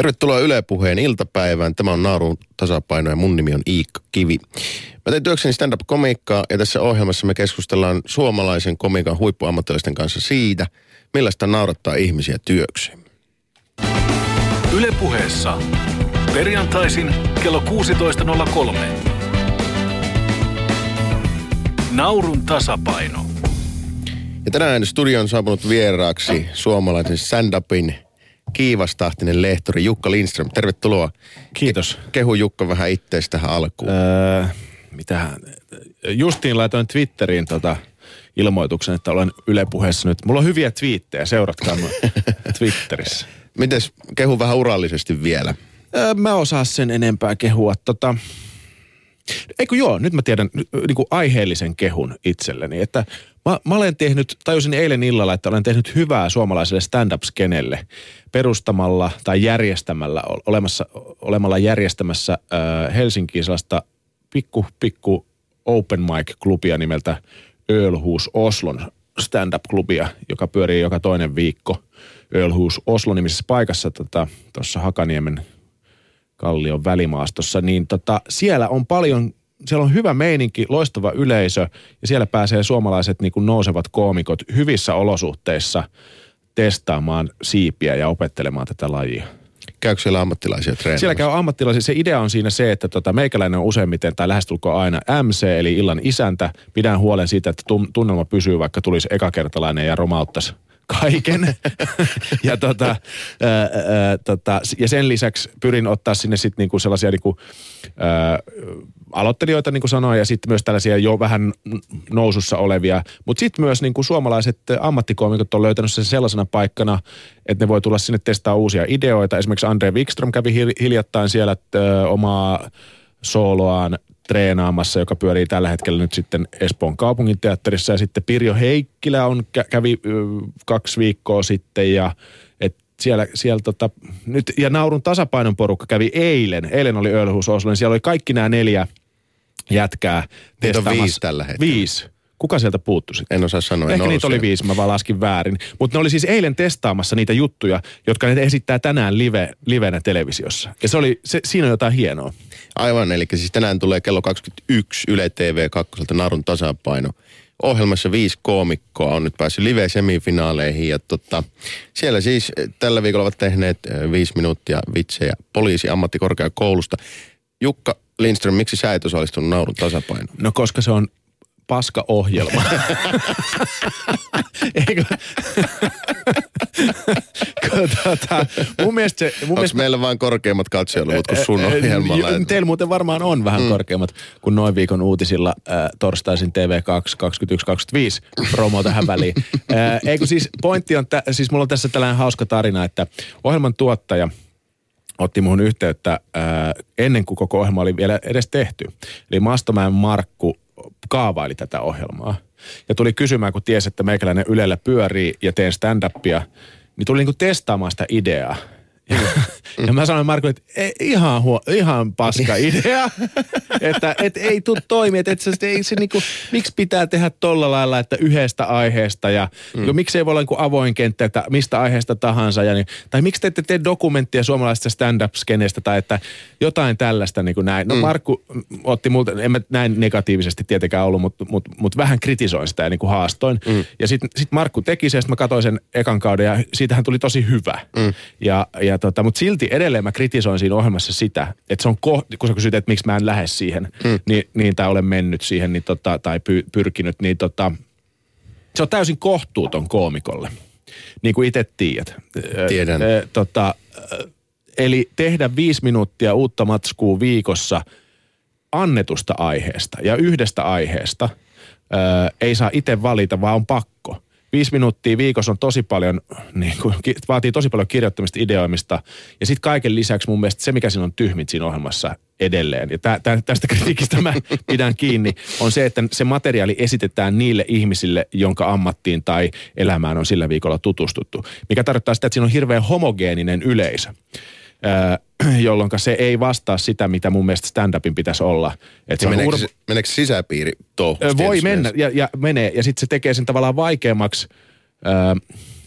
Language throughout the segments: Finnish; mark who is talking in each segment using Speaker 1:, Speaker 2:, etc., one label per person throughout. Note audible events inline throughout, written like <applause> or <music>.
Speaker 1: Tervetuloa Yle Puheen iltapäivään. Tämä on Naarun tasapaino ja mun nimi on Iikka Kivi. Mä teen työkseni stand-up-komiikkaa ja tässä ohjelmassa me keskustellaan suomalaisen komiikan huippuammattilaisten kanssa siitä, millaista naurattaa ihmisiä työksi.
Speaker 2: Yle Puheessa. Perjantaisin kello 16.03. Naurun tasapaino.
Speaker 1: Ja tänään studion on saapunut vieraaksi suomalaisen stand-upin kiivastahtinen lehtori Jukka Lindström. Tervetuloa.
Speaker 3: Kiitos.
Speaker 1: Kehu Jukka vähän itteestä tähän alkuun.
Speaker 3: Öö, mitähän? Justiin laitoin Twitteriin tota ilmoituksen, että olen Yle Puheessa nyt. Mulla on hyviä twiittejä, seuratkaa mua <laughs> Twitterissä.
Speaker 1: Mites kehu vähän urallisesti vielä?
Speaker 3: Öö, mä osaan sen enempää kehua. Tota, Eikö joo, nyt mä tiedän niin kuin aiheellisen kehun itselleni, että mä, mä olen tehnyt, tajusin eilen illalla, että olen tehnyt hyvää suomalaiselle stand-up-skenelle perustamalla tai järjestämällä, olemassa, olemalla järjestämässä äh, Helsinkiin sellaista pikku, pikku open mic-klubia nimeltä Ölhuus Oslon stand-up-klubia, joka pyörii joka toinen viikko Ölhuus Oslo-nimisessä paikassa tuossa tota, Hakaniemen Kallion välimaastossa, niin tota, siellä on paljon, siellä on hyvä meininki, loistava yleisö ja siellä pääsee suomalaiset niin kuin nousevat koomikot hyvissä olosuhteissa testaamaan siipiä ja opettelemaan tätä lajia.
Speaker 1: Käykö siellä ammattilaisia treenaamassa?
Speaker 3: Siellä käy ammattilaisia. Se idea on siinä se, että tota, meikäläinen on useimmiten tai lähestulkoon aina MC, eli illan isäntä. Pidän huolen siitä, että tunnelma pysyy, vaikka tulisi ekakertalainen ja romauttaisi kaiken. <laughs> ja, tota, ää, ää, tota, ja sen lisäksi pyrin ottaa sinne sitten niinku sellaisia niinku, ää, aloittelijoita, niin kuin sanoin, ja sitten myös tällaisia jo vähän nousussa olevia. Mutta sitten myös niin kuin suomalaiset ammattikoomikot on löytänyt sen sellaisena paikkana, että ne voi tulla sinne testaa uusia ideoita. Esimerkiksi Andre Wikström kävi hiljattain siellä että, omaa sooloaan treenaamassa, joka pyörii tällä hetkellä nyt sitten Espoon kaupunginteatterissa. Ja sitten Pirjo Heikkilä on, kävi kaksi viikkoa sitten ja et siellä, siellä tota, nyt, ja Naurun tasapainon porukka kävi eilen. Eilen oli Ölhuus Oslo, siellä oli kaikki nämä neljä jätkää
Speaker 1: testaamassa. on viisi tällä hetkellä.
Speaker 3: Viisi. Kuka sieltä puuttu sitten?
Speaker 1: En osaa sanoa.
Speaker 3: Ehkä niitä oli viisi, mä vaan laskin väärin. Mutta ne oli siis eilen testaamassa niitä juttuja, jotka ne esittää tänään live, livenä televisiossa. Ja se oli, se, siinä on jotain hienoa.
Speaker 1: Aivan, eli siis tänään tulee kello 21 Yle TV 2 Narun tasapaino. Ohjelmassa viisi koomikkoa on nyt päässyt live-semifinaaleihin ja tota, siellä siis tällä viikolla ovat tehneet viisi minuuttia vitsejä poliisi ammattikorkeakoulusta. Jukka Lindström, miksi sä et osallistunut naurun tasapainoon?
Speaker 3: No koska se on paska-ohjelma. <laughs> Eikö?
Speaker 1: tota, mun mielestä se... Mun mielestä... meillä vain korkeimmat katsojaluvut kuin sun ohjelmalla?
Speaker 3: Teillä muuten varmaan on vähän mm. korkeimmat kuin noin viikon uutisilla äh, torstaisin TV2 2125 promo tähän väliin. Äh, eikö siis pointti on, tä, siis mulla on tässä tällainen hauska tarina, että ohjelman tuottaja – otti muun yhteyttä ää, ennen kuin koko ohjelma oli vielä edes tehty. Eli Mastomäen Markku kaavaili tätä ohjelmaa. Ja tuli kysymään, kun tiesi, että meikäläinen Ylellä pyörii ja teen stand-upia, niin tuli niinku testaamaan sitä ideaa. <laughs> Ja mä sanoin Markolle, että ei, ihan, huo, ihan paska idea, <laughs> että et, ei tule toimia, että et ei se niinku, miksi pitää tehdä tolla lailla, että yhdestä aiheesta ja mm. jo, miksi ei voi olla niinku avoin kenttä, että mistä aiheesta tahansa. Ja niin, tai miksi te ette tee dokumenttia suomalaisesta stand-up-skeneestä tai että jotain tällaista niin kuin näin. No mm. Markku otti multa, en mä näin negatiivisesti tietenkään ollut, mutta mut, mut vähän kritisoin sitä ja niin kuin haastoin. Mm. Ja sitten sit Markku teki sen, sitten mä katsoin sen ekan kauden ja siitähän tuli tosi hyvä. Mm. Ja, ja tota, mutta silti edelleen mä kritisoin siinä ohjelmassa sitä, että se on, ko- kun sä kysyt, että miksi mä en lähde siihen, mm. niin, niin tai olen mennyt siihen niin tota, tai py- pyrkinyt, niin tota, se on täysin kohtuuton koomikolle. Niin kuin itse tiedät.
Speaker 1: Tiedän.
Speaker 3: E, tota, eli tehdä viisi minuuttia uutta matskua viikossa annetusta aiheesta ja yhdestä aiheesta ö, ei saa itse valita, vaan on pakko viisi minuuttia viikossa on tosi paljon, niin kuin, vaatii tosi paljon kirjoittamista, ideoimista. Ja sitten kaiken lisäksi mun mielestä se, mikä siinä on tyhmit siinä ohjelmassa edelleen, ja tä, tä, tästä kritiikistä mä pidän kiinni, on se, että se materiaali esitetään niille ihmisille, jonka ammattiin tai elämään on sillä viikolla tutustuttu. Mikä tarkoittaa sitä, että siinä on hirveän homogeeninen yleisö. <clears throat> jolloin se ei vastaa sitä, mitä mun mielestä stand-upin pitäisi olla.
Speaker 1: Et se meneekö, urba... meneekö sisäpiiri tuohon?
Speaker 3: Voi mennä ja, ja menee ja sitten se tekee sen tavallaan vaikeammaksi.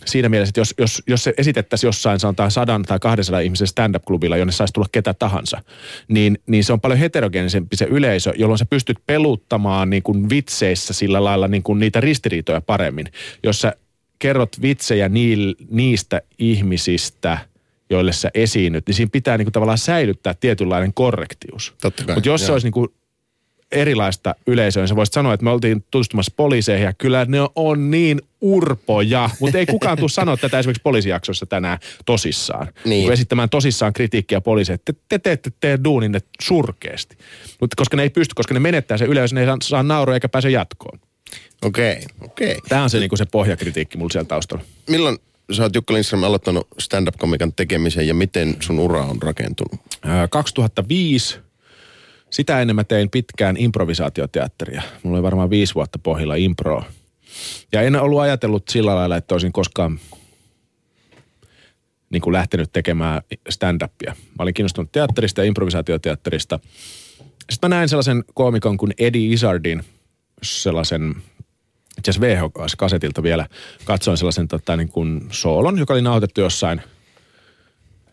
Speaker 3: Siinä mielessä, että jos, jos, jos se esitettäisiin jossain sanotaan sadan tai 200 ihmisen stand-up-klubilla, jonne saisi tulla ketä tahansa, niin, niin se on paljon heterogeenisempi se yleisö, jolloin sä pystyt peluttamaan niin kuin vitseissä sillä lailla niin kuin niitä ristiriitoja paremmin. Jos sä kerrot vitsejä niil, niistä ihmisistä, joille sä esiinnyt, niin siinä pitää niin kuin tavallaan säilyttää tietynlainen korrektius. Mutta jos se
Speaker 1: joo.
Speaker 3: olisi niin kuin erilaista yleisöä, niin sä voisit sanoa, että me oltiin tutustumassa poliiseihin ja kyllä ne on niin urpoja, mutta ei kukaan tule sanoa tätä esimerkiksi poliisijaksossa tänään tosissaan.
Speaker 1: Niin.
Speaker 3: Kun Esittämään tosissaan kritiikkiä poliiseille, että te, te teette teidän duuninne surkeasti. Mutta koska ne ei pysty, koska ne menettää se yleisö, ne ei saa, saa nauroa eikä pääse jatkoon.
Speaker 1: Okei, okei.
Speaker 3: Tämä on se, niinku se pohjakritiikki mulla siellä taustalla.
Speaker 1: Milloin sä oot Jukka Lindström aloittanut stand-up-komikan tekemisen ja miten sun ura on rakentunut?
Speaker 3: Ää, 2005, sitä ennen mä tein pitkään improvisaatioteatteria. Mulla oli varmaan viisi vuotta pohjilla improa. Ja en ollut ajatellut sillä lailla, että olisin koskaan niin kuin lähtenyt tekemään stand-upia. Mä olin kiinnostunut teatterista ja improvisaatioteatterista. Sitten mä näin sellaisen koomikon kuin Eddie Izzardin, sellaisen itse asiassa VHS-kasetilta vielä, katsoin sellaisen tota, niin kuin soolon, joka oli nauhoitettu jossain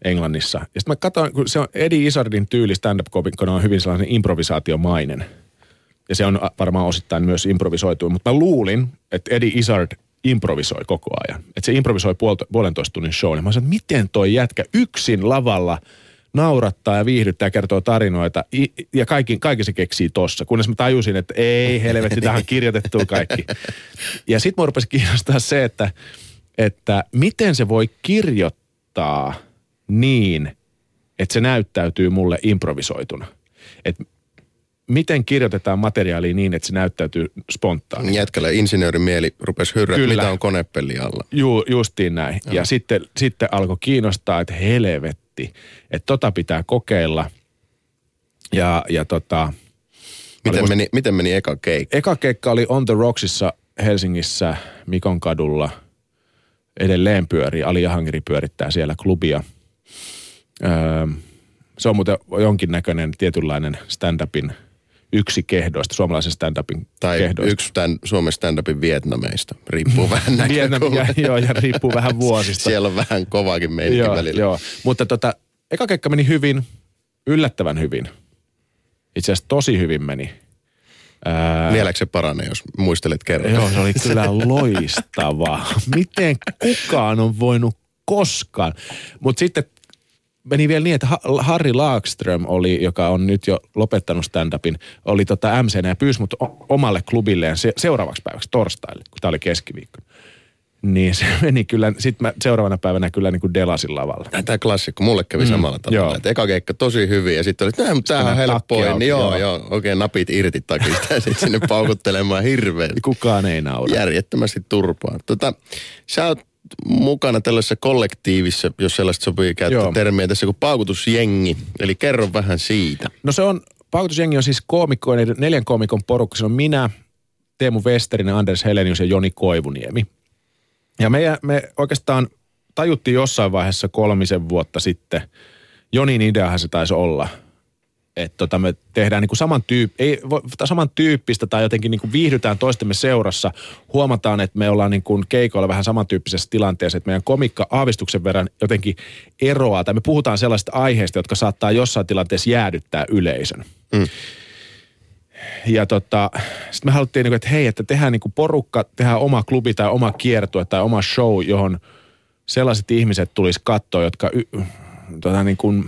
Speaker 3: Englannissa. Ja sitten mä katsoin, kun se on Eddie Izzardin tyyli stand-up-komikkona on hyvin sellainen improvisaatiomainen. Ja se on varmaan osittain myös improvisoitu, mutta mä luulin, että Eddie Izzard improvisoi koko ajan. Että se improvisoi puolentoista tunnin show. Ja mä sanoin, että miten toi jätkä yksin lavalla naurattaa ja viihdyttää ja kertoo tarinoita. I- Ja kaikki, kaikki se keksii tossa. Kunnes mä tajusin, että ei helvetti, tähän on kirjoitettu kaikki. Ja sitten mua rupesi kiinnostaa se, että, että miten se voi kirjoittaa niin, että se näyttäytyy mulle improvisoituna. Että miten kirjoitetaan materiaalia niin, että se näyttäytyy spontaanisesti.
Speaker 1: Jätkällä insinöörin mieli rupesi hyrrä,
Speaker 3: Kyllä.
Speaker 1: mitä on konepeli alla.
Speaker 3: Ju, justiin näin. Ja sitten, sitten alkoi kiinnostaa, että helvetti, että tota pitää kokeilla. Ja, ja tota,
Speaker 1: Miten
Speaker 3: musta-
Speaker 1: meni, miten meni eka keikka?
Speaker 3: eka keikka oli On the Rocksissa Helsingissä Mikon kadulla. Edelleen pyörii, Ali Jahangiri pyörittää siellä klubia. Öö, se on muuten jonkinnäköinen tietynlainen stand-upin yksi kehdoista, suomalaisen stand-upin
Speaker 1: Tai
Speaker 3: kehdoista.
Speaker 1: yksi tämän Suomen stand-upin Vietnameista. Riippuu <laughs> vähän
Speaker 3: Vietnam, ja,
Speaker 1: näkökulmasta.
Speaker 3: joo, ja riippuu vähän vuosista.
Speaker 1: Siellä on vähän kovaakin meininki
Speaker 3: joo,
Speaker 1: välillä.
Speaker 3: joo. Mutta tota, eka keikka meni hyvin, yllättävän hyvin. Itse asiassa tosi hyvin meni. Ää,
Speaker 1: Vieläkö se paranee, jos muistelet kerran?
Speaker 3: Joo, se oli kyllä loistava. <laughs> Miten kukaan on voinut koskaan. Mutta sitten meni vielä niin, että Ha- Harry Laakström oli, joka on nyt jo lopettanut stand-upin, oli tota MCnä ja pyysi mut omalle klubilleen se- seuraavaksi päiväksi torstaille, kun tämä oli keskiviikko. Niin se <laughs> meni kyllä, sitten mä seuraavana päivänä kyllä niin kuin delasin lavalla.
Speaker 1: Tämä klassikko, mulle kävi mm, samalla tavalla.
Speaker 3: joo.
Speaker 1: Että eka keikka tosi hyvin ja sitten oli, että mutta tämähän on helppoa. Niin joo,
Speaker 3: joo.
Speaker 1: joo, oikein napit irti takista ja sitten sinne paukuttelemaan hirveän
Speaker 3: Kukaan ei naura.
Speaker 1: järjettömästi turpaa. Tota, sä oot mukana tällaisessa kollektiivissa, jos sellaista sopii käyttää
Speaker 3: Joo.
Speaker 1: termiä tässä kuin paukutusjengi. Eli kerro vähän siitä.
Speaker 3: No se on, paukutusjengi on siis koomikkoinen, neljän koomikon porukka. Se on minä, Teemu Westerinen, Anders Helenius ja Joni Koivuniemi. Ja me, me oikeastaan tajuttiin jossain vaiheessa kolmisen vuotta sitten, Jonin ideahan se taisi olla, että tota me tehdään niinku saman tyyp, ei, samantyyppistä tai jotenkin niinku viihdytään toistemme seurassa. Huomataan, että me ollaan niinku keikoilla vähän samantyyppisessä tilanteessa, että meidän komikka aavistuksen verran jotenkin eroaa, tai me puhutaan sellaisista aiheista, jotka saattaa jossain tilanteessa jäädyttää yleisön.
Speaker 1: Mm.
Speaker 3: Ja tota, sitten me haluttiin, niinku, että hei, että tehdään niinku porukka, tehdään oma klubi tai oma kiertue tai oma show, johon sellaiset ihmiset tulisi katsoa, jotka y, tota, niin kuin,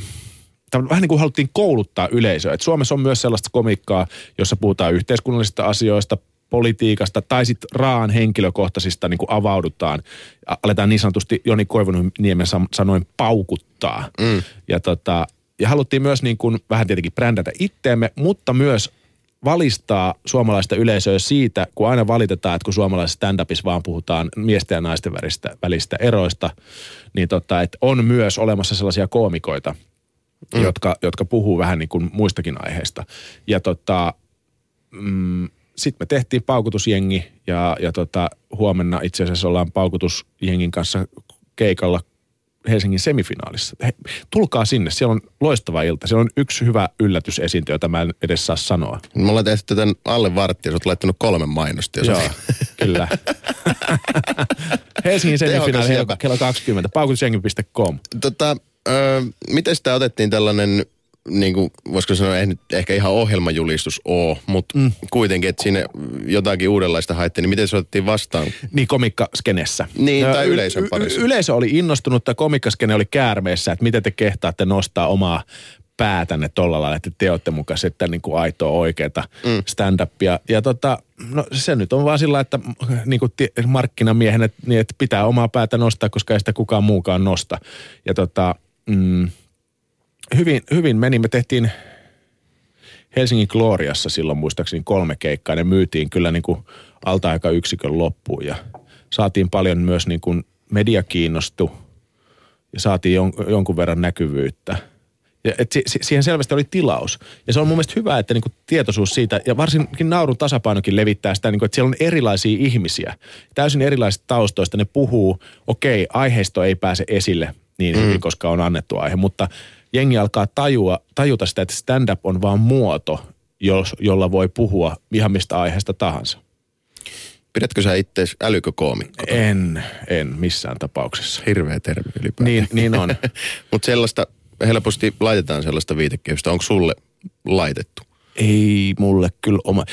Speaker 3: vähän niin kuin haluttiin kouluttaa yleisöä. Et Suomessa on myös sellaista komikkaa, jossa puhutaan yhteiskunnallisista asioista, politiikasta tai sitten raan henkilökohtaisista niin kuin avaudutaan. Aletaan niin sanotusti Joni Koivuniemen sanoin paukuttaa. Mm. Ja, tota, ja haluttiin myös niin kuin vähän tietenkin brändätä itteemme, mutta myös valistaa suomalaista yleisöä siitä, kun aina valitetaan, että kun suomalaisessa stand-upissa vaan puhutaan miesten ja naisten välistä, välistä eroista, niin tota, että on myös olemassa sellaisia koomikoita, mm. jotka, jotka puhuu vähän niin kuin muistakin aiheista. Ja tota, mm, sitten me tehtiin paukutusjengi ja, ja tota, huomenna itse asiassa ollaan paukutusjengin kanssa keikalla Helsingin semifinaalissa. He, tulkaa sinne, siellä on loistava ilta. Siellä on yksi hyvä yllätysesiinty, jota mä en edes saa sanoa.
Speaker 1: Me ollaan tehty tämän alle varttia, sä oot laittanut kolme mainosta. jos-
Speaker 3: Joo, <laughs> kyllä. Helsingin semifinaali kello 20. Paukutusjengi.com.
Speaker 1: Tota, ö, miten sitä otettiin tällainen, niin kuin, voisiko sanoa, ei nyt ehkä ihan ohjelmajulistus oo, mutta mm. kuitenkin, että siinä jotakin uudenlaista haettiin, niin miten se otettiin vastaan?
Speaker 3: Niin komikkaskenessä.
Speaker 1: Niin, tai
Speaker 3: y-
Speaker 1: yleisön
Speaker 3: y-
Speaker 1: parissa.
Speaker 3: Yleisö oli innostunut, tai komikkaskene oli käärmeessä, että miten te kehtaatte nostaa omaa päätänne tolla lailla, että te olette mukaan sitten niin kuin aitoa oikeata mm. stand-upia. Ja tota, no se nyt on vaan sillä, että niin kuin ti- markkinamiehen, että, niin, että pitää omaa päätä nostaa, koska ei sitä kukaan muukaan nosta. Ja tota, mm, hyvin, hyvin meni. Me tehtiin Helsingin Gloriassa silloin muistaakseni kolme keikkaa. Ne myytiin kyllä niin kuin alta-aika yksikön loppuun ja saatiin paljon myös niin kuin media kiinnostu ja saatiin jon, jonkun verran näkyvyyttä. Ja et si, si, siihen selvästi oli tilaus. Ja se on mun mielestä hyvä, että niinku tietoisuus siitä, ja varsinkin naurun tasapainokin levittää sitä, niinku, että siellä on erilaisia ihmisiä. Täysin erilaisista taustoista ne puhuu. Okei, aiheisto ei pääse esille niin hyvin, koska on annettu aihe, mutta jengi alkaa tajua, tajuta sitä, että stand-up on vaan muoto, jos, jolla voi puhua ihan mistä aiheesta tahansa.
Speaker 1: Pidätkö sä itse älykökoomikko?
Speaker 3: En, en missään tapauksessa.
Speaker 1: Hirveä termi ylipäätään.
Speaker 3: Niin, niin on. <laughs>
Speaker 1: Mutta sellaista, helposti laitetaan sellaista viitekehystä. Onko sulle laitettu?
Speaker 3: Ei mulle kyllä oma.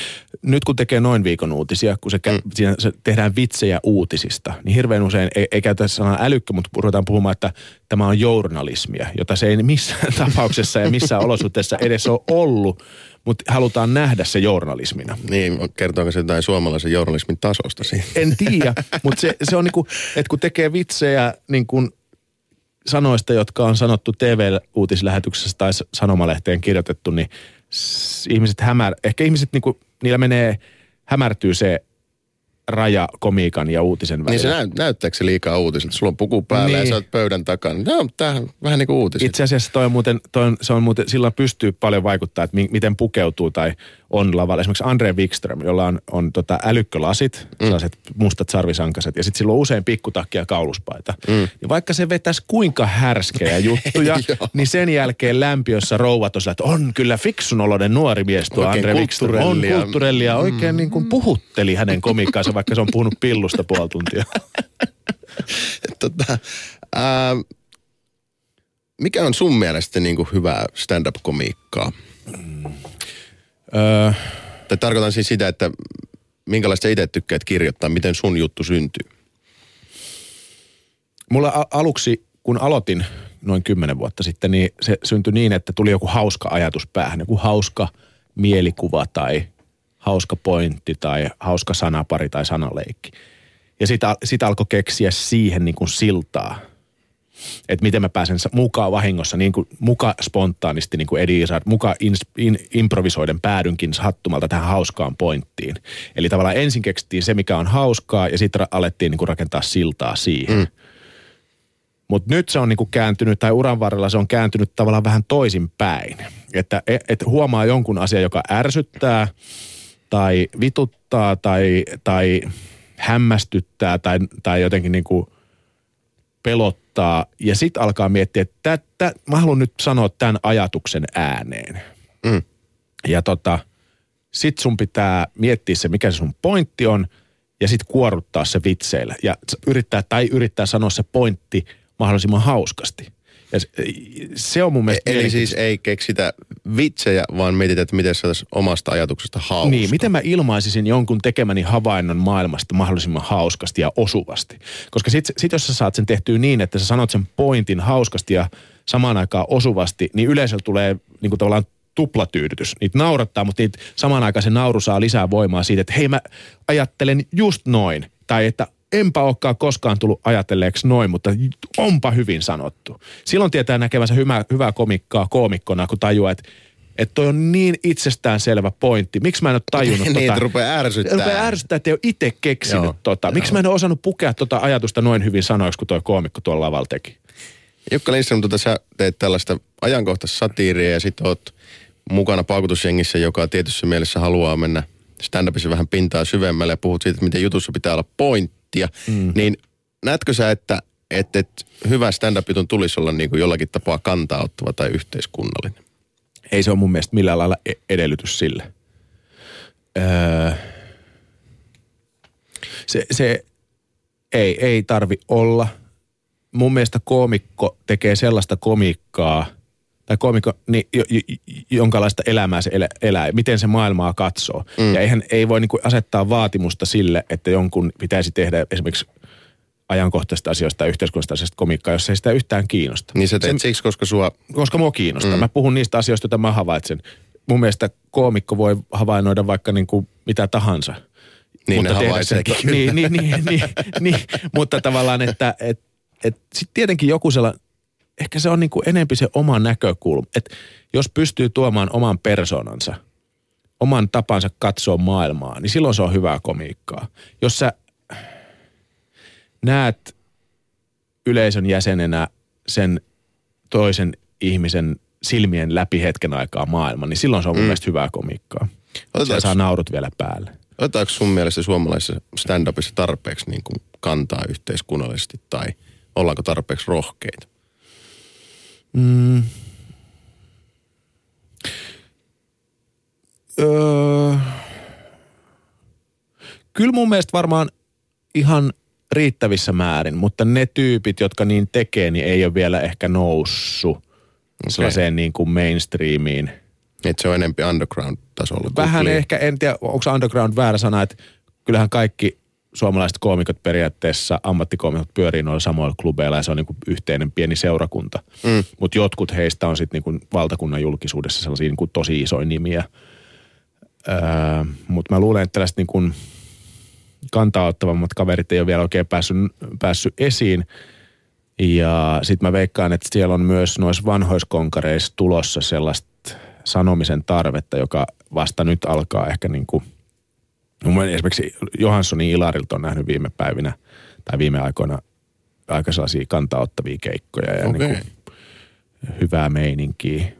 Speaker 3: Nyt kun tekee noin viikon uutisia, kun se, kä- mm. siinä se tehdään vitsejä uutisista, niin hirveän usein ei, ei käytä sanaa älykkö, mutta ruvetaan puhumaan, että tämä on journalismia, jota se ei missään <laughs> tapauksessa ja missään olosuhteessa edes ole ollut, mutta halutaan nähdä se journalismina.
Speaker 1: Niin, kertooko se jotain suomalaisen journalismin tasosta siinä?
Speaker 3: En tiedä, mutta se, se on niinku, että kun tekee vitsejä niin kuin sanoista, jotka on sanottu TV-uutislähetyksessä tai sanomalehteen kirjoitettu, niin ihmiset hämär, ehkä ihmiset niinku, niillä menee, hämärtyy se raja komiikan ja uutisen välillä.
Speaker 1: Niin se näy, näyttääkö se liikaa uutisilta? Sulla on puku päällä niin. ja sä oot pöydän takana. Tämä on, tää on vähän niin kuin uutiset.
Speaker 3: Itse asiassa toi on muuten, toi on, se on muuten, sillä pystyy paljon vaikuttaa, että mi, miten pukeutuu tai on lavalla. Esimerkiksi Andre Wikström, jolla on, on tota älykkölasit, mm. sellaiset mustat sarvisankaset, ja sitten sillä on usein pikkutakki ja kauluspaita. Mm. Niin vaikka se vetäisi kuinka härskejä <laughs> juttuja, niin sen jälkeen lämpiössä rouvat on sillä, että on kyllä fiksun oloinen nuori mies tuo
Speaker 1: Oikein
Speaker 3: Andre Wikström. On
Speaker 1: kulttuurellia.
Speaker 3: oikein niin kuin puhutteli hänen komikkaansa, vaikka se on puhunut pillusta puoli tuntia. <laughs>
Speaker 1: tota, ää, mikä on sun mielestä niin kuin hyvää stand-up-komiikkaa?
Speaker 3: öö,
Speaker 1: Tai tarkoitan siis sitä, että minkälaista itse tykkäät kirjoittaa, miten sun juttu syntyy.
Speaker 3: Mulla a- aluksi, kun aloitin noin kymmenen vuotta sitten, niin se syntyi niin, että tuli joku hauska ajatus päähän, joku hauska mielikuva tai hauska pointti tai hauska sanapari tai sanaleikki. Ja sitä sit alkoi keksiä siihen niin kuin siltaa, että miten mä pääsen mukaan vahingossa, niin kuin, muka spontaanisti, niin kuin Eddie Izzard, muka in, in, improvisoiden päädynkin sattumalta tähän hauskaan pointtiin. Eli tavallaan ensin keksittiin se, mikä on hauskaa, ja sitten alettiin niin kuin rakentaa siltaa siihen. Mm. Mutta nyt se on niinku kääntynyt, tai uran varrella se on kääntynyt tavallaan vähän toisinpäin. Että et, et huomaa jonkun asian, joka ärsyttää, tai vituttaa, tai, tai hämmästyttää, tai, tai jotenkin niinku pelottaa. Ja sitten alkaa miettiä, että tä, tä, mä haluan nyt sanoa tämän ajatuksen ääneen.
Speaker 1: Mm.
Speaker 3: Ja tota, sit sun pitää miettiä se, mikä se sun pointti on, ja sit kuorruttaa se vitseillä. Ja yrittää, tai yrittää sanoa se pointti mahdollisimman hauskasti. Ja se, se on mun mielestä...
Speaker 1: Eli
Speaker 3: mielenkiintoista.
Speaker 1: siis ei keksitä vitsejä, vaan mietitään, että miten saataisiin omasta ajatuksesta hauska.
Speaker 3: Niin, miten mä ilmaisisin jonkun tekemäni havainnon maailmasta mahdollisimman hauskasti ja osuvasti. Koska sit, sit jos sä saat sen tehtyä niin, että sä sanot sen pointin hauskasti ja samaan aikaan osuvasti, niin yleisöllä tulee niin kuin tavallaan tuplatyydytys. Niitä naurattaa, mutta niitä samaan aikaan se nauru saa lisää voimaa siitä, että hei mä ajattelen just noin. Tai että enpä olekaan koskaan tullut ajatelleeksi noin, mutta onpa hyvin sanottu. Silloin tietää näkevänsä hyvää, hyvää komikkaa koomikkona, kun tajuaa, että että toi on niin itsestäänselvä pointti. Miksi mä en ole tajunnut <laughs>
Speaker 1: niin,
Speaker 3: tota?
Speaker 1: rupeaa ärsyttää.
Speaker 3: Rupeaa ärsyttää, että ei ole itse keksinyt
Speaker 1: Joo,
Speaker 3: tota. Miksi mä en ole osannut pukea tota ajatusta noin hyvin sanoiksi, kun toi koomikko tuolla lavalla teki?
Speaker 1: Jukka Lindström, tota, sä teet tällaista ajankohtaista satiiria ja sit oot mukana paukutusjengissä, joka tietyssä mielessä haluaa mennä stand-upissa vähän pintaa syvemmälle ja puhut siitä, että miten jutussa pitää olla pointtia. Mm. Niin näetkö sä, että että et, hyvä stand-up-jutun tulisi olla niin kuin jollakin tapaa kantaa ottava tai yhteiskunnallinen.
Speaker 3: Ei se ole mun mielestä millään lailla e- edellytys sille. Öö, se, se ei, ei tarvi olla. Mun mielestä koomikko tekee sellaista komikkaa, tai koomikko, niin, jo, jo, jonkalaista elämää se elä, elää, miten se maailmaa katsoo. Mm. Ja eihän ei voi niinku asettaa vaatimusta sille, että jonkun pitäisi tehdä esimerkiksi ajankohtaisista asioista tai yhteiskunnallisista asioista komikkaa, jos ei sitä yhtään kiinnosta.
Speaker 1: Niin sä teet se, siksi, koska sua...
Speaker 3: Koska mua kiinnostaa. Mm. Mä puhun niistä asioista, joita mä havaitsen. Mun mielestä koomikko voi havainnoida vaikka niin kuin mitä tahansa.
Speaker 1: Niin mutta ne havaitseekin.
Speaker 3: Sen, niin, niin, niin, niin, niin, mutta tavallaan, että et, et sitten tietenkin joku sellainen, ehkä se on niin kuin enempi se oma näkökulma. Että jos pystyy tuomaan oman persoonansa, oman tapansa katsoa maailmaa, niin silloin se on hyvää komiikkaa. Jos sä näet yleisön jäsenenä sen toisen ihmisen silmien läpi hetken aikaa maailman, niin silloin se on mun mm. mielestä hyvää komiikkaa. Se saa naurut vielä päälle.
Speaker 1: Otetaanko sun mielestä suomalaisessa stand-upissa tarpeeksi niin kuin kantaa yhteiskunnallisesti tai ollaanko tarpeeksi rohkeita? Mm.
Speaker 3: Öö. Kyllä mun mielestä varmaan ihan riittävissä määrin, mutta ne tyypit, jotka niin tekee, niin ei ole vielä ehkä noussut okay. sellaiseen niin kuin mainstreamiin.
Speaker 1: Että se on enempi underground-tasolla.
Speaker 3: Vähän ehkä, en tiedä, onko underground väärä sana, että kyllähän kaikki suomalaiset koomikot periaatteessa, ammattikoomikot pyörii noilla samoilla klubeilla ja se on niin kuin yhteinen pieni seurakunta. Mm. Mutta jotkut heistä on sitten niin valtakunnan julkisuudessa sellaisia niin kuin tosi isoja nimiä. Öö, Mutta mä luulen, että tällaiset niin kuin kantaa ottavammat kaverit ei ole vielä oikein päässyt, päässyt esiin. Ja sitten mä veikkaan, että siellä on myös noissa vanhoiskonkareissa tulossa sellaista sanomisen tarvetta, joka vasta nyt alkaa ehkä niin kuin, esimerkiksi Johanssonin Ilarilta on nähnyt viime päivinä tai viime aikoina aika sellaisia kantaa ottavia keikkoja ja okay. niin kuin hyvää meininkiä.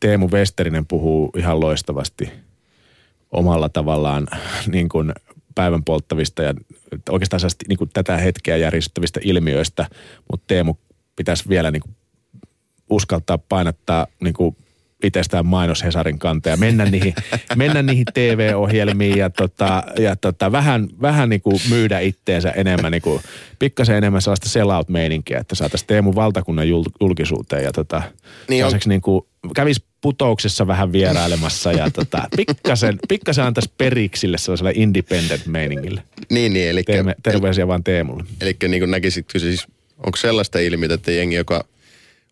Speaker 3: Teemu Westerinen puhuu ihan loistavasti omalla tavallaan niin kuin päivän polttavista ja oikeastaan niin kuin tätä hetkeä järjestävistä ilmiöistä, mutta Teemu pitäisi vielä niin kuin uskaltaa painattaa niin kuin itsestään mainos Hesarin kanteen ja mennä niihin, <laughs> mennä niihin TV-ohjelmiin ja, tota, ja tota, vähän, vähän niin kuin myydä itteensä enemmän, niin kuin, pikkasen enemmän sellaista sellout-meininkiä, että saataisiin Teemu valtakunnan julkisuuteen ja tota, niin on. niin kuin, kävisi putouksessa vähän vierailemassa ja tota, pikkasen, pikkasen antaisi periksille sellaiselle independent meiningille.
Speaker 1: Niin, niin. Eli,
Speaker 3: Teemme, terveisiä vaan Teemulle.
Speaker 1: Eli niin kuin näkisitkö siis, onko sellaista ilmiötä, että jengi, joka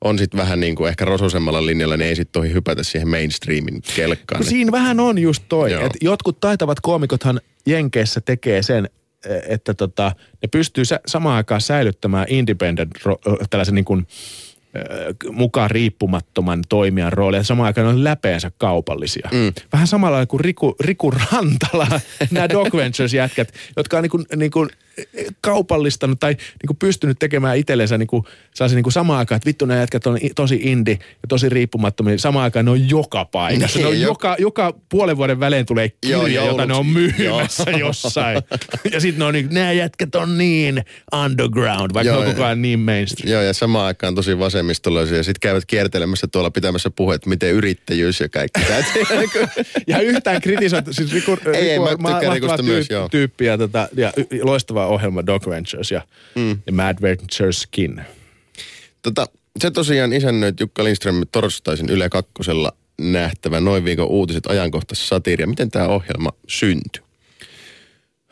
Speaker 1: on sitten vähän niin kuin ehkä rososemmalla linjalla, niin ei sitten tohi hypätä siihen mainstreamin kelkkaan.
Speaker 3: No siinä vähän on just toi, että jotkut taitavat koomikothan Jenkeissä tekee sen, e, että tota, ne pystyy samaan aikaan säilyttämään independent, tällaisen niin kuin, mukaan riippumattoman toimijan roolia. Samaan aikaan on läpeensä kaupallisia. Mm. Vähän samalla kuin Riku, Riku Rantala, <laughs> nämä Dog Ventures-jätkät, jotka on niin kuin, niin kuin kaupallistanut tai niin kuin pystynyt tekemään itsellensä niin kuin, niin kuin samaan aikaan, että vittu nämä jätkät on tosi indi ja tosi riippumattomia. Samaan aikaan ne on joka paikassa. Niin, ne on jo. joka, joka puolen vuoden välein tulee kirja, Joo, jota ne on myymässä <laughs> jossain. ja sitten ne on niin, nämä jätkät on niin underground, vaikka Joo, ne on koko ajan niin mainstream.
Speaker 1: Joo, ja samaan aikaan tosi vasemmistolaisia. Ja sitten käyvät kiertelemässä tuolla pitämässä puheet, miten yrittäjyys ja kaikki. <laughs>
Speaker 3: ja yhtään kritisoitu, siis Riku,
Speaker 1: ei, Riku, ei, mä tykkään Rikusta myös, joo.
Speaker 3: Tyyppiä tota, ja loistavaa ohjelma Dog Ventures ja, mm. Mad Ventures Skin.
Speaker 1: Tota, se tosiaan isännöit Jukka Lindström torstaisin Yle Kakkosella nähtävä noin viikon uutiset ajankohtaisessa satiiria. Miten tämä ohjelma syntyi?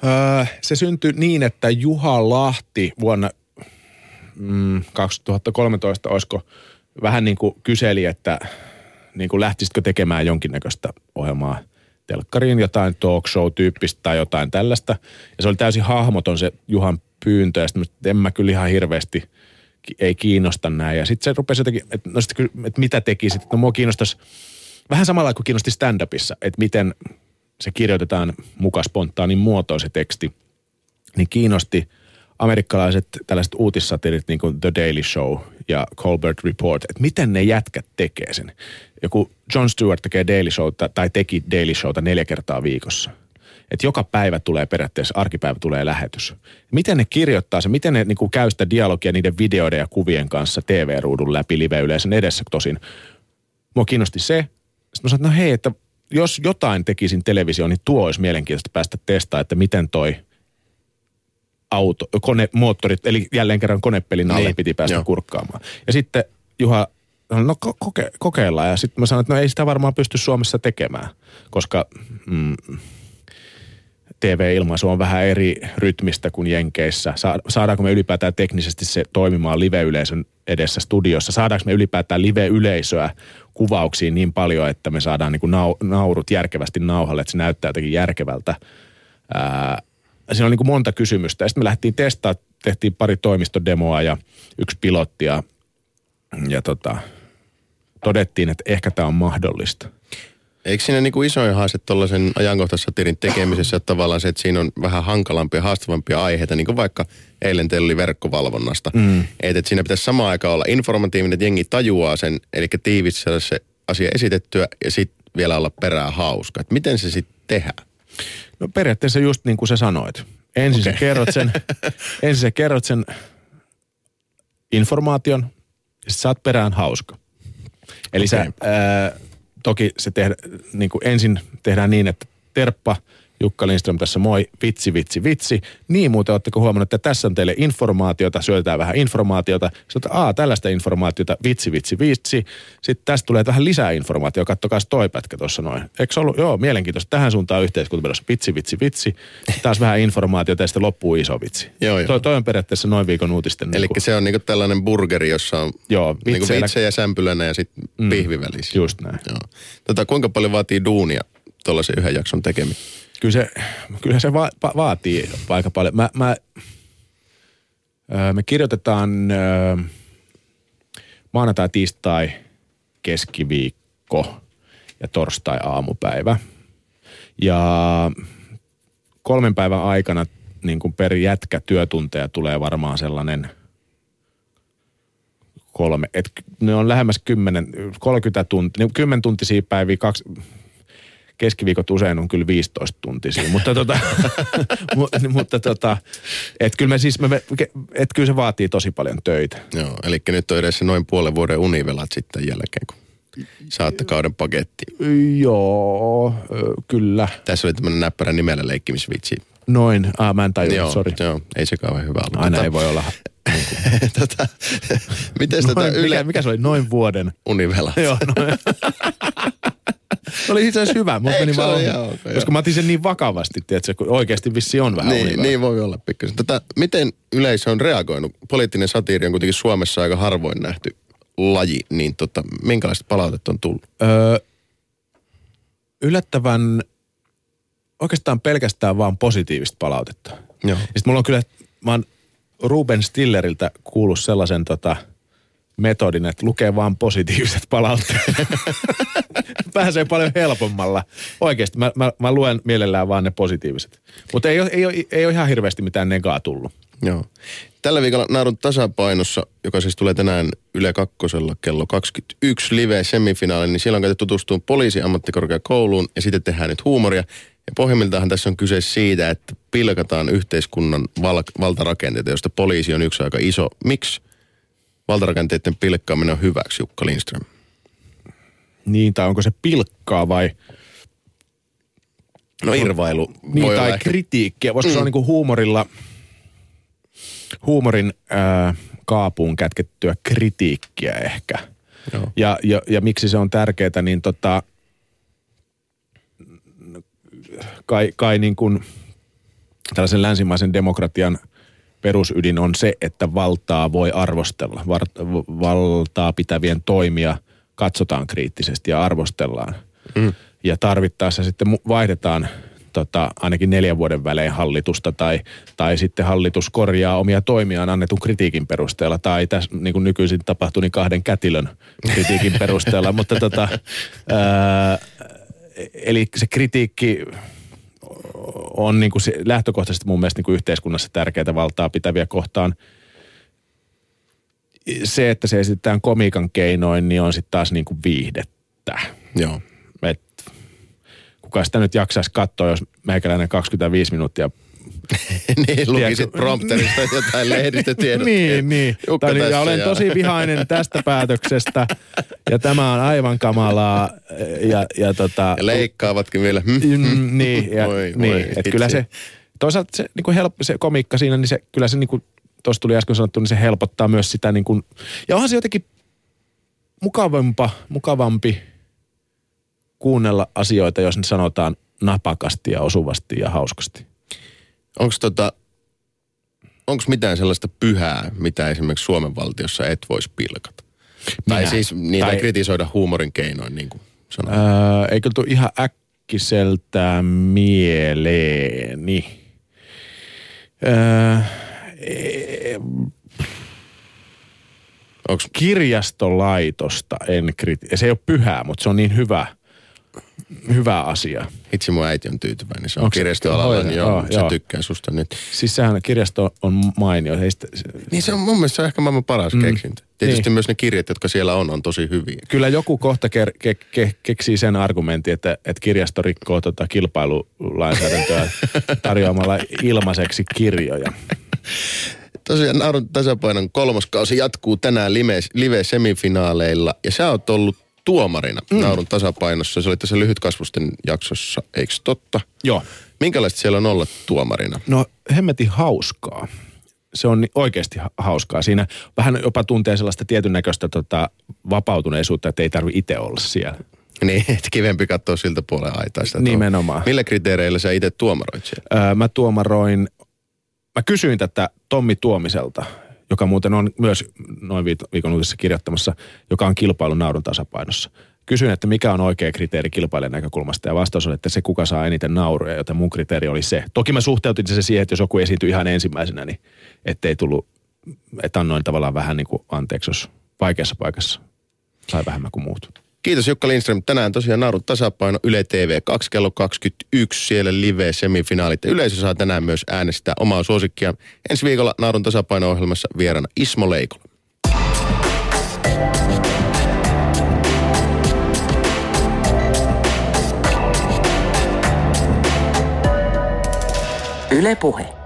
Speaker 3: Öö, se syntyi niin, että Juha Lahti vuonna mm, 2013, olisiko vähän niin kuin kyseli, että niin kuin lähtisitkö tekemään jonkinnäköistä ohjelmaa – telkkariin jotain talk show-tyyppistä tai jotain tällaista. Ja se oli täysin hahmoton se Juhan pyyntö ja sitten en mä kyllä ihan hirveästi ei kiinnosta näin. Ja sitten se rupesi jotenkin, että no sit, että mitä tekisit. No mua kiinnostaisi vähän samalla kuin kiinnosti stand-upissa, että miten se kirjoitetaan mukaan spontaanin muotoon se teksti. Niin kiinnosti amerikkalaiset tällaiset uutissatirit niin kuin The Daily Show ja Colbert Report, että miten ne jätkät tekee sen joku John Stewart tekee Daily Showta tai teki Daily Showta neljä kertaa viikossa. että joka päivä tulee periaatteessa, arkipäivä tulee lähetys. Miten ne kirjoittaa se, miten ne niin kuin käy sitä dialogia niiden videoiden ja kuvien kanssa TV-ruudun läpi live-yleisön edessä tosin. Mua kiinnosti se. Sitten mä sanoin, että no hei, että jos jotain tekisin televisioon, niin tuo olisi mielenkiintoista päästä testaamaan, että miten toi auto, kone, moottorit, eli jälleen kerran konepelin alle
Speaker 1: Niin,
Speaker 3: piti päästä
Speaker 1: joo.
Speaker 3: kurkkaamaan. Ja sitten Juha sanoi, no ko- koke, kokeillaan. Ja sitten mä sanoin, että no ei sitä varmaan pysty Suomessa tekemään, koska mm, TV-ilmaisu on vähän eri rytmistä kuin Jenkeissä. Sa- Saadaanko me ylipäätään teknisesti se toimimaan live-yleisön edessä studiossa? Saadaanko me ylipäätään live-yleisöä kuvauksiin niin paljon, että me saadaan niin kuin nau- naurut järkevästi nauhalle, että se näyttää jotenkin järkevältä? Ää, siinä on niin kuin monta kysymystä. Ja sitten me lähdettiin testaamaan, tehtiin pari toimistodemoa ja yksi pilotti ja, ja tota, todettiin, että ehkä tämä on mahdollista.
Speaker 1: Eikö siinä niinku isoin haaste tuollaisen ajankohtaissatirin tekemisessä että tavallaan se, että siinä on vähän hankalampia, haastavampia aiheita, niin kuin vaikka eilen teillä oli verkkovalvonnasta. Mm. Että et siinä pitäisi samaan aikaan olla informatiivinen, että jengi tajuaa sen, eli tiivis saada se asia esitettyä ja sitten vielä olla perää hauska. Et miten se sitten tehdään?
Speaker 3: No periaatteessa just niin kuin sä sanoit. Ensin okay. sä kerrot sen, <laughs> ensin sä kerrot sen informaation ja sit sä oot perään hauska. Eli okay. sä, ää, toki se tehdä, niin kuin ensin tehdään niin, että Terppa, Jukka Lindström tässä moi, vitsi, vitsi, vitsi. Niin muuten ootteko huomannut, että tässä on teille informaatiota, syötetään vähän informaatiota. Sitten aa, tällaista informaatiota, vitsi, vitsi, vitsi. Sitten tästä tulee vähän lisää informaatiota, kattokaa toi pätkä tuossa noin. Eikö se ollut, joo, mielenkiintoista. Tähän suuntaan yhteiskunta menossa, vitsi, vitsi, vitsi. Taas vähän informaatiota ja sitten loppuu iso vitsi.
Speaker 1: Joo, joo.
Speaker 3: Toi, toi on periaatteessa noin viikon uutisten.
Speaker 1: Eli
Speaker 3: niinku-
Speaker 1: se on niinku tällainen burgeri, jossa on
Speaker 3: Joo,
Speaker 1: niinku
Speaker 3: vitseillä-
Speaker 1: vitsejä sämpylänä ja sitten mm. pihvi välissä.
Speaker 3: Just näin.
Speaker 1: Joo. Tota, kuinka paljon vaatii duunia tuollaisen yhden jakson tekeminen?
Speaker 3: Kyllä se, kyllä se va- va- vaatii aika paljon. Mä, mä, me kirjoitetaan maanantai, tiistai, keskiviikko ja torstai aamupäivä. Ja kolmen päivän aikana niin kuin per jätkä työtunteja tulee varmaan sellainen kolme, et ne on lähemmäs 10, 30 tuntia, 10 tuntisia päiviä, kaksi, keskiviikot usein on kyllä 15 tuntisia, mutta tota, <laughs> mu- mutta tota, et kyllä me siis, me, et kyllä se vaatii tosi paljon töitä.
Speaker 1: Joo, eli nyt on edessä noin puolen vuoden univelat sitten jälkeen, kun saatte kauden paketti.
Speaker 3: Joo, kyllä.
Speaker 1: Tässä oli tämmöinen näppärä nimellä leikkimisvitsi.
Speaker 3: Noin, ah, mä en tajunnut,
Speaker 1: Joo,
Speaker 3: sori.
Speaker 1: joo, ei se kauhean hyvä ollut.
Speaker 3: Aina
Speaker 1: Tota,
Speaker 3: ei voi olla. <laughs>
Speaker 1: tota, miten tätä
Speaker 3: Noin,
Speaker 1: Yle
Speaker 3: mikä, mikä se oli? Noin vuoden.
Speaker 1: univela?
Speaker 3: Joo, noin. <laughs> Se oli itse asiassa hyvä, mutta meni vaan ohi.
Speaker 1: ihan ok, joo.
Speaker 3: Koska mä otin sen niin vakavasti, tiedätkö, kun oikeasti vissi on vähän
Speaker 1: Niin, niin voi olla pikkasen. Tota, miten yleisö on reagoinut? Poliittinen satiiri on kuitenkin Suomessa aika harvoin nähty laji, niin tota, minkälaista palautetta on tullut?
Speaker 3: Öö, yllättävän oikeastaan pelkästään vaan positiivista palautetta.
Speaker 1: Joo.
Speaker 3: Ja sitten mulla on kyllä, mä oon Ruben Stilleriltä kuullut sellaisen tota, metodin, että lukee vaan positiiviset palautteet. <laughs> Pääsee paljon helpommalla. Oikeasti, mä, mä, mä luen mielellään vaan ne positiiviset. Mutta ei, ole- ei, ole- ei ole ihan hirveästi mitään negaa tullut.
Speaker 1: Joo. Tällä viikolla Naarun tasapainossa, joka siis tulee tänään Yle Kakkosella kello 21 live semifinaali, niin siellä on käyty tutustumaan poliisiammattikorkeakouluun ja sitten tehdään nyt huumoria. Ja pohjimmiltaan tässä on kyse siitä, että pilkataan yhteiskunnan val- valtarakenteita, josta poliisi on yksi aika iso. Miksi valtarakenteiden pilkkaaminen on hyväksi, Jukka Lindström?
Speaker 3: Niin, tai onko se pilkkaa vai...
Speaker 1: No irvailu
Speaker 3: Niin,
Speaker 1: voi
Speaker 3: tai
Speaker 1: ehkä-
Speaker 3: kritiikkiä. Voisiko mm. se on niinku huumorilla, huumorin ää, kaapuun kätkettyä kritiikkiä ehkä.
Speaker 1: Joo.
Speaker 3: Ja, ja, ja miksi se on tärkeää, niin tota, kai, kai niin kuin tällaisen länsimaisen demokratian perusydin on se, että valtaa voi arvostella. Var, valtaa pitävien toimia katsotaan kriittisesti ja arvostellaan. Mm. Ja tarvittaessa sitten vaihdetaan tota, ainakin neljän vuoden välein hallitusta tai, tai sitten hallitus korjaa omia toimiaan annetun kritiikin perusteella tai tässä niin kuin nykyisin tapahtuu niin kahden kätilön kritiikin <laughs> perusteella. Mutta tota, ää, eli se kritiikki on niin kuin se, lähtökohtaisesti mun mielestä niin kuin yhteiskunnassa tärkeää valtaa pitäviä kohtaan. Se, että se esitetään komiikan keinoin, niin on sitten taas niin kuin viihdettä.
Speaker 1: Joo.
Speaker 3: Et, kuka sitä nyt jaksaisi katsoa, jos meikäläinen 25 minuuttia <laughs>
Speaker 1: niin, lukisit prompterista jotain lehdistötiedotteita.
Speaker 3: niin, niin.
Speaker 1: Jukka
Speaker 3: ja olen
Speaker 1: ja-
Speaker 3: tosi vihainen tästä päätöksestä. Ja tämä on aivan kamalaa. Ja, ja tota,
Speaker 1: Ja leikkaavatkin vielä. Hmm,
Speaker 3: Mm, niin, ja,
Speaker 1: Voi,
Speaker 3: niin
Speaker 1: voi,
Speaker 3: että kyllä se, toisaalta se, niin kuin help, se komiikka siinä, niin se, kyllä se niin kuin tuossa tuli äsken sanottu, niin se helpottaa myös sitä niin kuin, ja onhan se jotenkin mukavampa, mukavampi kuunnella asioita, jos ne sanotaan napakasti ja osuvasti ja hauskasti.
Speaker 1: Onko tota, onks mitään sellaista pyhää, mitä esimerkiksi Suomen valtiossa et voisi pilkata? Tai
Speaker 3: Minä.
Speaker 1: siis niitä
Speaker 3: Tai-
Speaker 1: kritisoida huumorin keinoin, niin kuin sanoin.
Speaker 3: Öö, eikö tule ihan äkkiseltä mieleeni? Öö,
Speaker 1: Onks,
Speaker 3: kirjastolaitosta en kriti- Se ei ole pyhää, mutta se on niin hyvä, hyvä asia.
Speaker 1: itse mun äiti on tyytyväinen. Se on
Speaker 3: Onks
Speaker 1: kirjastoalalla, niin joo,
Speaker 3: Joo,
Speaker 1: se
Speaker 3: joo.
Speaker 1: tykkää susta nyt.
Speaker 3: Siis sehän kirjasto on mainio. Ei sitä, se,
Speaker 1: Niin se on mun mielestä se on ehkä maailman paras mm. keksintö. Tietysti
Speaker 3: Niin.
Speaker 1: myös ne kirjat, jotka siellä on, on tosi hyviä.
Speaker 3: kyllä joku kohta ke, ke, ke, keksii sen argumentin, että, että kirjasto rikkoo tota kilpailulainsäädäntöä tarjoamalla ilmaiseksi kirjoja.
Speaker 1: Tosiaan Naurun tasapainon kolmas kausi jatkuu tänään live, live-semifinaaleilla ja sä oot ollut tuomarina mm. Naurun tasapainossa. Se oli tässä lyhytkasvusten jaksossa, eikö totta?
Speaker 3: Joo.
Speaker 1: Minkälaista siellä on olla tuomarina?
Speaker 3: No hemmetin hauskaa. Se on oikeasti ha- hauskaa. Siinä vähän jopa tuntee sellaista tietyn näköistä tota, vapautuneisuutta, että ei tarvi itse olla siellä.
Speaker 1: Niin, <laughs> että kivempi katsoa siltä puolen aitaista.
Speaker 3: Nimenomaan.
Speaker 1: Millä kriteereillä sä itse tuomaroit siellä?
Speaker 3: Öö, mä tuomaroin, mä kysyin tätä Tommi Tuomiselta, joka muuten on myös noin viikon uutisessa kirjoittamassa, joka on kilpailun naurun tasapainossa. Kysyin, että mikä on oikea kriteeri kilpailijan näkökulmasta ja vastaus oli, että se kuka saa eniten nauruja, joten mun kriteeri oli se. Toki mä suhteutin se siihen, että jos joku esiintyi ihan ensimmäisenä, niin ettei tullut, että annoin tavallaan vähän niin kuin anteeksi, jos vaikeassa paikassa sai vähemmän kuin muut.
Speaker 1: Kiitos Jukka Lindström. Tänään tosiaan Naurun tasapaino Yle TV 2 kello 21 siellä live semifinaalit. Yleisö saa tänään myös äänestää omaa suosikkia. Ensi viikolla Naurun tasapaino-ohjelmassa vieraana Ismo Leikola.
Speaker 4: Yle Puhe.